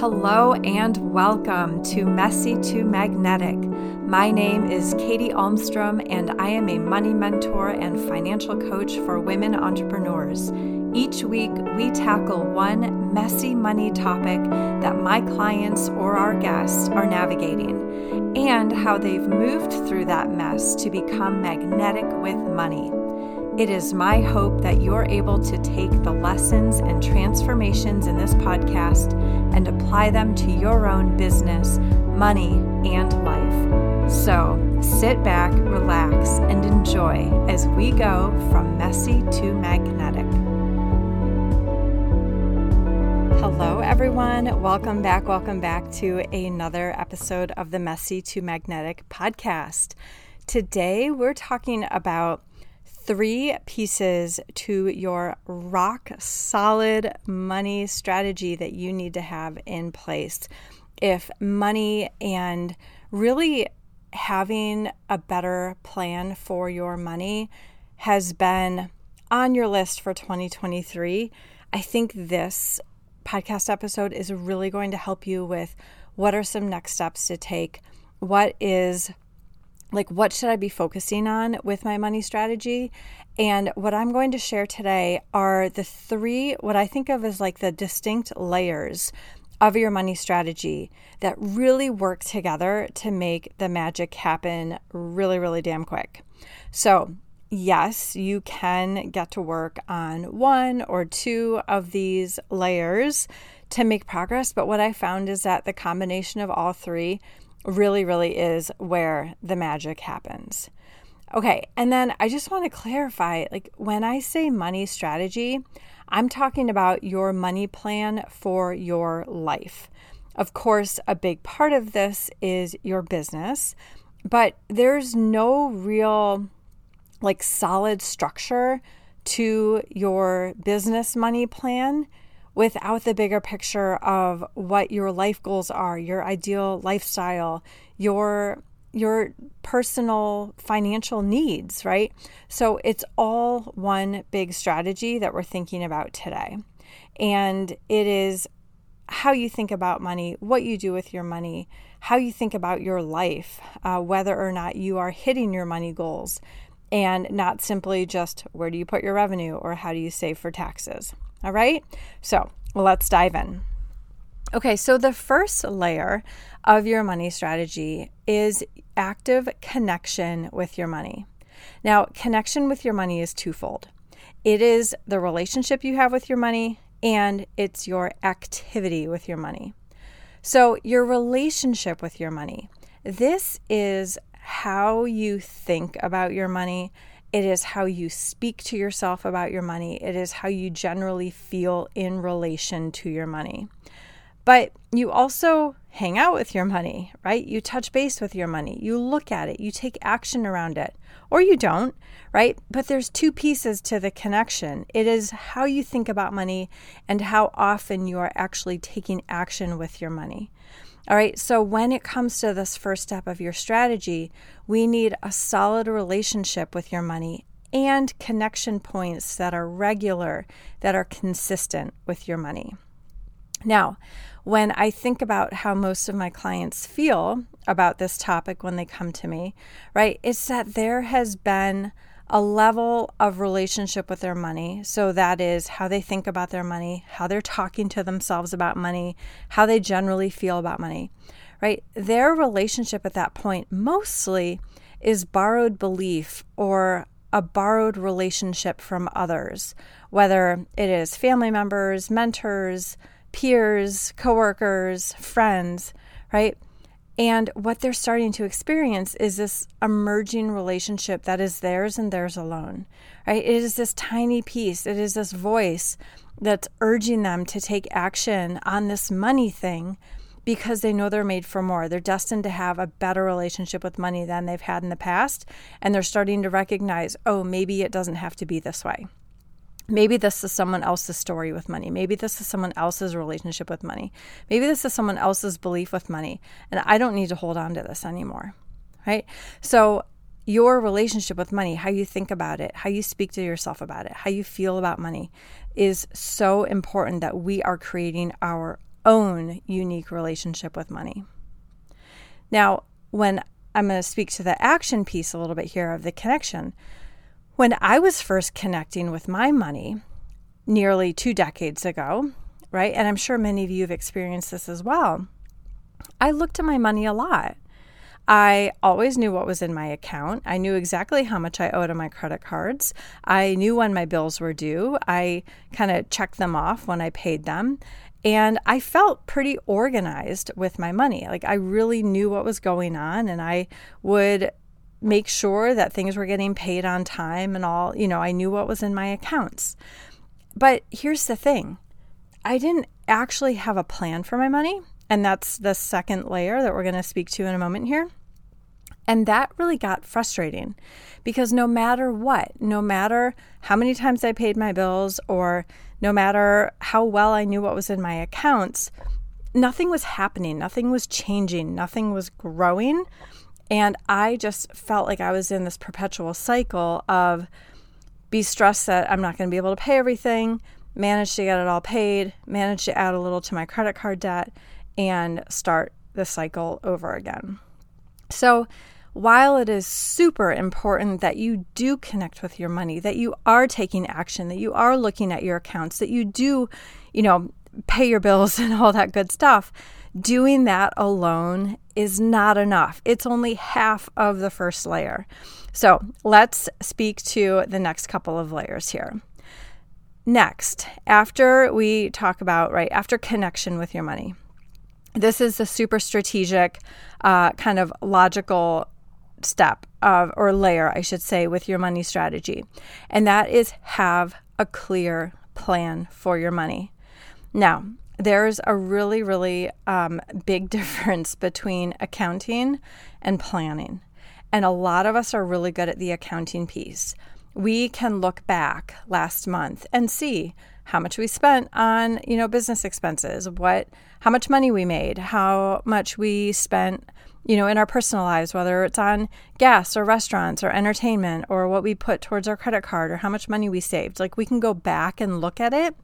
Hello and welcome to Messy to Magnetic. My name is Katie Almstrom, and I am a money mentor and financial coach for women entrepreneurs. Each week, we tackle one messy money topic that my clients or our guests are navigating and how they've moved through that mess to become magnetic with money. It is my hope that you're able to take the lessons and transformations in this podcast and apply them to your own business, money, and life. So sit back, relax, and enjoy as we go from messy to magnetic. Hello, everyone. Welcome back. Welcome back to another episode of the Messy to Magnetic podcast. Today, we're talking about three pieces to your rock solid money strategy that you need to have in place. If money and really having a better plan for your money has been on your list for 2023, I think this podcast episode is really going to help you with what are some next steps to take, what is like what should I be focusing on with my money strategy? And what I'm going to share today are the three, what I think of as like the distinct layers of your money strategy that really work together to make the magic happen really, really damn quick. So, yes, you can get to work on one or two of these layers to make progress. But what I found is that the combination of all three really, really is where the magic happens. Okay, and then I just want to clarify like when I say money strategy, I'm talking about your money plan for your life. Of course, a big part of this is your business, but there's no real like solid structure to your business money plan without the bigger picture of what your life goals are, your ideal lifestyle, your your personal financial needs, right? So it's all one big strategy that we're thinking about today. And it is how you think about money, what you do with your money, how you think about your life, uh, whether or not you are hitting your money goals, and not simply just where do you put your revenue or how do you save for taxes. All right, so let's dive in. Okay, so the first layer of your money strategy is active connection with your money. Now, connection with your money is twofold it is the relationship you have with your money, and it's your activity with your money. So, your relationship with your money. This is how you think about your money it is how you speak to yourself about your money. It is how you generally feel in relation to your money. But you also hang out with your money, right? You touch base with your money. You look at it. You take action around it, or you don't, right? But there's two pieces to the connection it is how you think about money and how often you are actually taking action with your money. All right, so when it comes to this first step of your strategy, we need a solid relationship with your money and connection points that are regular, that are consistent with your money. Now, when I think about how most of my clients feel about this topic when they come to me, right, it's that there has been a level of relationship with their money. So that is how they think about their money, how they're talking to themselves about money, how they generally feel about money, right? Their relationship at that point mostly is borrowed belief or a borrowed relationship from others, whether it is family members, mentors, peers, coworkers, friends, right? And what they're starting to experience is this emerging relationship that is theirs and theirs alone, right? It is this tiny piece, it is this voice that's urging them to take action on this money thing because they know they're made for more. They're destined to have a better relationship with money than they've had in the past. And they're starting to recognize, oh, maybe it doesn't have to be this way. Maybe this is someone else's story with money. Maybe this is someone else's relationship with money. Maybe this is someone else's belief with money. And I don't need to hold on to this anymore. Right? So, your relationship with money, how you think about it, how you speak to yourself about it, how you feel about money is so important that we are creating our own unique relationship with money. Now, when I'm going to speak to the action piece a little bit here of the connection, when I was first connecting with my money nearly two decades ago, right? And I'm sure many of you have experienced this as well. I looked at my money a lot. I always knew what was in my account. I knew exactly how much I owed on my credit cards. I knew when my bills were due. I kind of checked them off when I paid them. And I felt pretty organized with my money. Like I really knew what was going on and I would make sure that things were getting paid on time and all, you know, I knew what was in my accounts. But here's the thing I didn't actually have a plan for my money. And that's the second layer that we're going to speak to in a moment here. And that really got frustrating because no matter what, no matter how many times I paid my bills or no matter how well I knew what was in my accounts, nothing was happening, nothing was changing, nothing was growing. And I just felt like I was in this perpetual cycle of be stressed that I'm not going to be able to pay everything, manage to get it all paid, manage to add a little to my credit card debt, and start the cycle over again. So, while it is super important that you do connect with your money, that you are taking action, that you are looking at your accounts, that you do, you know, pay your bills and all that good stuff, doing that alone is not enough. It's only half of the first layer. So let's speak to the next couple of layers here. Next, after we talk about, right, after connection with your money, this is the super strategic, uh, kind of logical step of, or layer, I should say, with your money strategy. And that is have a clear plan for your money. Now, there's a really, really um, big difference between accounting and planning. And a lot of us are really good at the accounting piece. We can look back last month and see how much we spent on, you know, business expenses, what how much money we made, how much we spent you know, in our personal lives, whether it's on gas or restaurants or entertainment or what we put towards our credit card or how much money we saved. Like we can go back and look at it.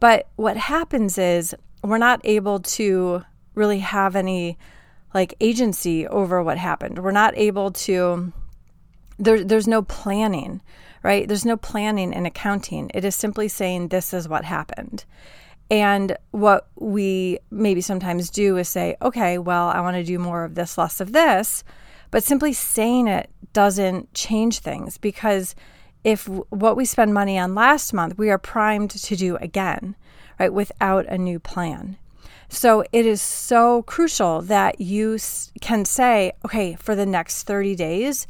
But what happens is we're not able to really have any like agency over what happened. We're not able to there, there's no planning, right? There's no planning in accounting. It is simply saying this is what happened. And what we maybe sometimes do is say, okay, well, I want to do more of this, less of this. But simply saying it doesn't change things because if what we spend money on last month, we are primed to do again, right, without a new plan. So it is so crucial that you can say, okay, for the next 30 days,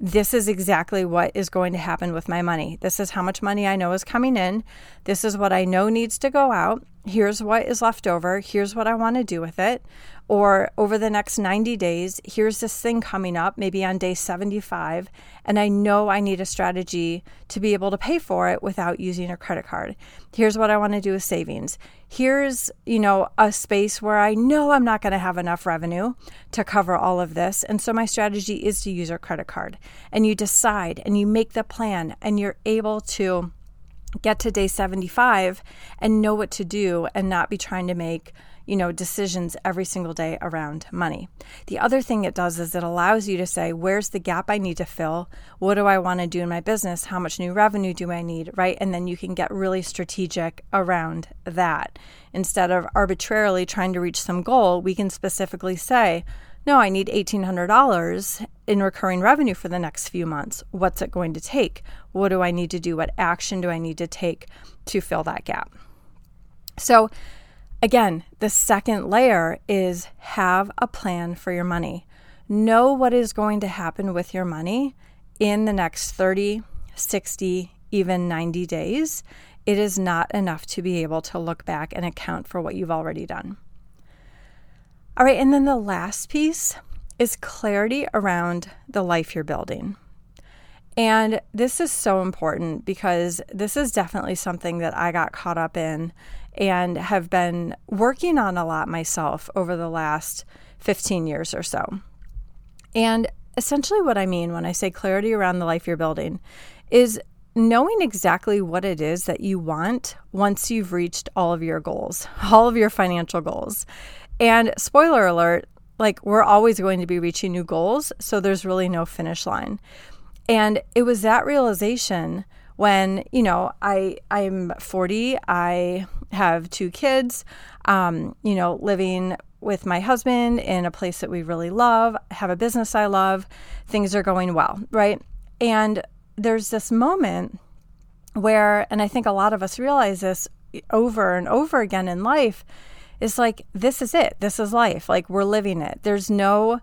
this is exactly what is going to happen with my money. This is how much money I know is coming in. This is what I know needs to go out. Here's what is left over. Here's what I want to do with it. Or over the next 90 days, here's this thing coming up, maybe on day 75, and I know I need a strategy to be able to pay for it without using a credit card. Here's what I want to do with savings. Here's, you know, a space where I know I'm not going to have enough revenue to cover all of this. And so my strategy is to use a credit card. And you decide and you make the plan and you're able to get to day 75 and know what to do and not be trying to make you know, decisions every single day around money. The other thing it does is it allows you to say, where's the gap I need to fill? What do I want to do in my business? How much new revenue do I need? Right. And then you can get really strategic around that. Instead of arbitrarily trying to reach some goal, we can specifically say, no, I need $1,800 in recurring revenue for the next few months. What's it going to take? What do I need to do? What action do I need to take to fill that gap? So, Again, the second layer is have a plan for your money. Know what is going to happen with your money in the next 30, 60, even 90 days. It is not enough to be able to look back and account for what you've already done. All right, and then the last piece is clarity around the life you're building. And this is so important because this is definitely something that I got caught up in and have been working on a lot myself over the last 15 years or so. And essentially, what I mean when I say clarity around the life you're building is knowing exactly what it is that you want once you've reached all of your goals, all of your financial goals. And spoiler alert, like we're always going to be reaching new goals, so there's really no finish line. And it was that realization when, you know, I I'm 40, I have two kids, um, you know, living with my husband in a place that we really love, have a business I love, things are going well, right? And there's this moment where, and I think a lot of us realize this over and over again in life, is like, this is it. This is life. Like, we're living it. There's no,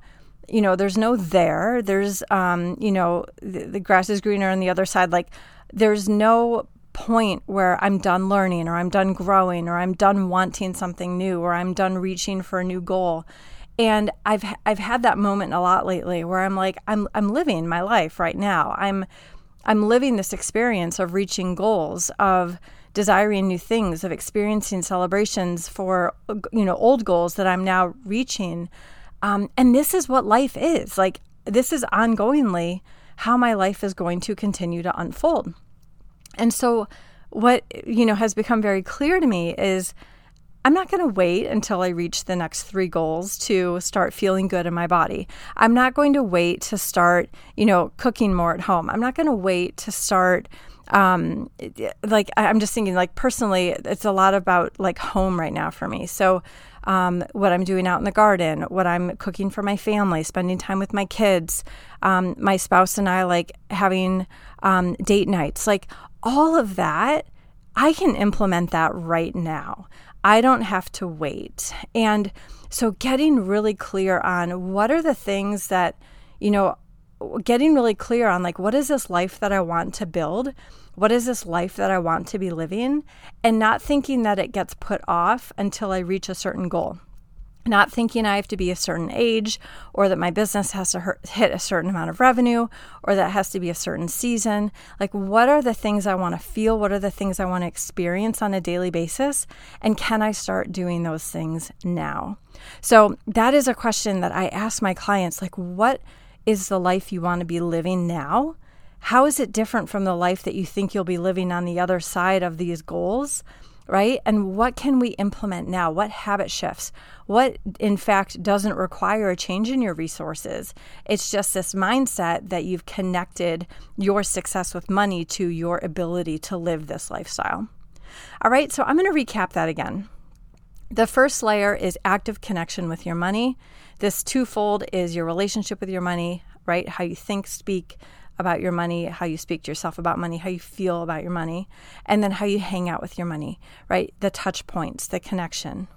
you know, there's no there. There's, um, you know, the, the grass is greener on the other side. Like, there's no point where I'm done learning or I'm done growing or I'm done wanting something new or I'm done reaching for a new goal. And I've I've had that moment a lot lately where I'm like I'm I'm living my life right now. I'm I'm living this experience of reaching goals, of desiring new things, of experiencing celebrations for you know old goals that I'm now reaching. Um, and this is what life is like. This is ongoingly how my life is going to continue to unfold. And so, what you know has become very clear to me is I'm not going to wait until I reach the next three goals to start feeling good in my body. I'm not going to wait to start, you know, cooking more at home. I'm not going to wait to start um like i'm just thinking like personally it's a lot about like home right now for me so um, what I'm doing out in the garden, what I'm cooking for my family, spending time with my kids, um, my spouse and I like having um, date nights, like all of that. I can implement that right now. I don't have to wait. And so getting really clear on what are the things that, you know, getting really clear on like what is this life that I want to build? What is this life that I want to be living? And not thinking that it gets put off until I reach a certain goal not thinking I have to be a certain age or that my business has to hit a certain amount of revenue or that has to be a certain season. Like, what are the things I want to feel? What are the things I want to experience on a daily basis? And can I start doing those things now? So, that is a question that I ask my clients like, what is the life you want to be living now? How is it different from the life that you think you'll be living on the other side of these goals? right? And what can we implement now? What habit shifts? What, in fact, doesn't require a change in your resources? It's just this mindset that you've connected your success with money to your ability to live this lifestyle. All right, so I'm going to recap that again. The first layer is active connection with your money. This twofold is your relationship with your money, right? How you think, speak, about your money, how you speak to yourself about money, how you feel about your money, and then how you hang out with your money, right? The touch points, the connection.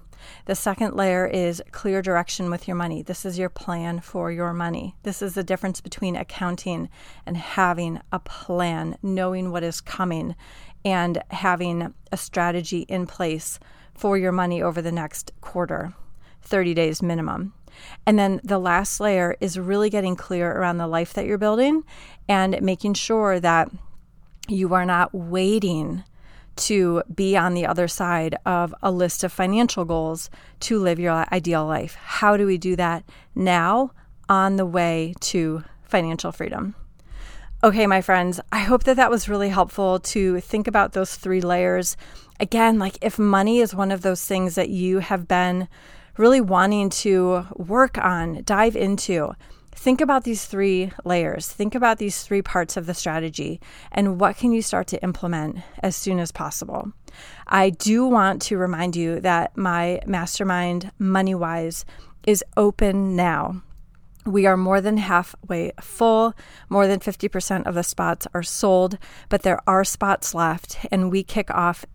The second layer is clear direction with your money. This is your plan for your money. This is the difference between accounting and having a plan, knowing what is coming, and having a strategy in place for your money over the next quarter, 30 days minimum. And then the last layer is really getting clear around the life that you're building and making sure that you are not waiting to be on the other side of a list of financial goals to live your ideal life. How do we do that now on the way to financial freedom? Okay, my friends, I hope that that was really helpful to think about those three layers. Again, like if money is one of those things that you have been really wanting to work on, dive into, think about these three layers. Think about these three parts of the strategy and what can you start to implement as soon as possible. I do want to remind you that my mastermind, MoneyWise, is open now. We are more than halfway full. More than 50% of the spots are sold, but there are spots left, and we kick off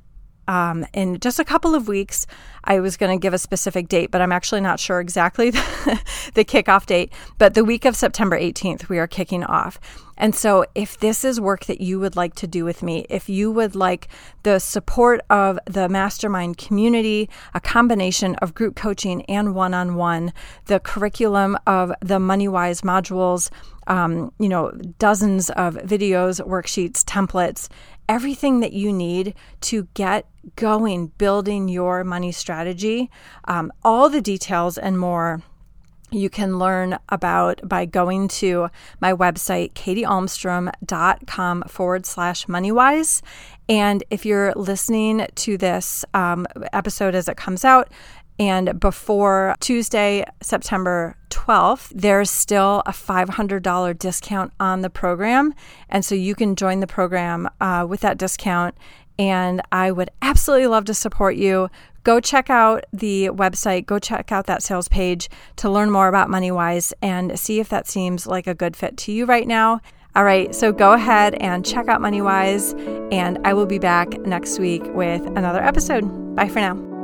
um, in just a couple of weeks. I was going to give a specific date, but I'm actually not sure exactly the, the kickoff date. But the week of September 18th, we are kicking off. And so, if this is work that you would like to do with me, if you would like the support of the mastermind community, a combination of group coaching and one on one, the curriculum of the MoneyWise modules, um, you know, dozens of videos, worksheets, templates, everything that you need to get going building your money strategy. Um, all the details and more you can learn about by going to my website, katiealmstrom.com forward slash moneywise. And if you're listening to this um, episode as it comes out, and before Tuesday, September 12th, there's still a $500 discount on the program. And so you can join the program uh, with that discount. And I would absolutely love to support you. Go check out the website, go check out that sales page to learn more about MoneyWise and see if that seems like a good fit to you right now. All right, so go ahead and check out MoneyWise, and I will be back next week with another episode. Bye for now.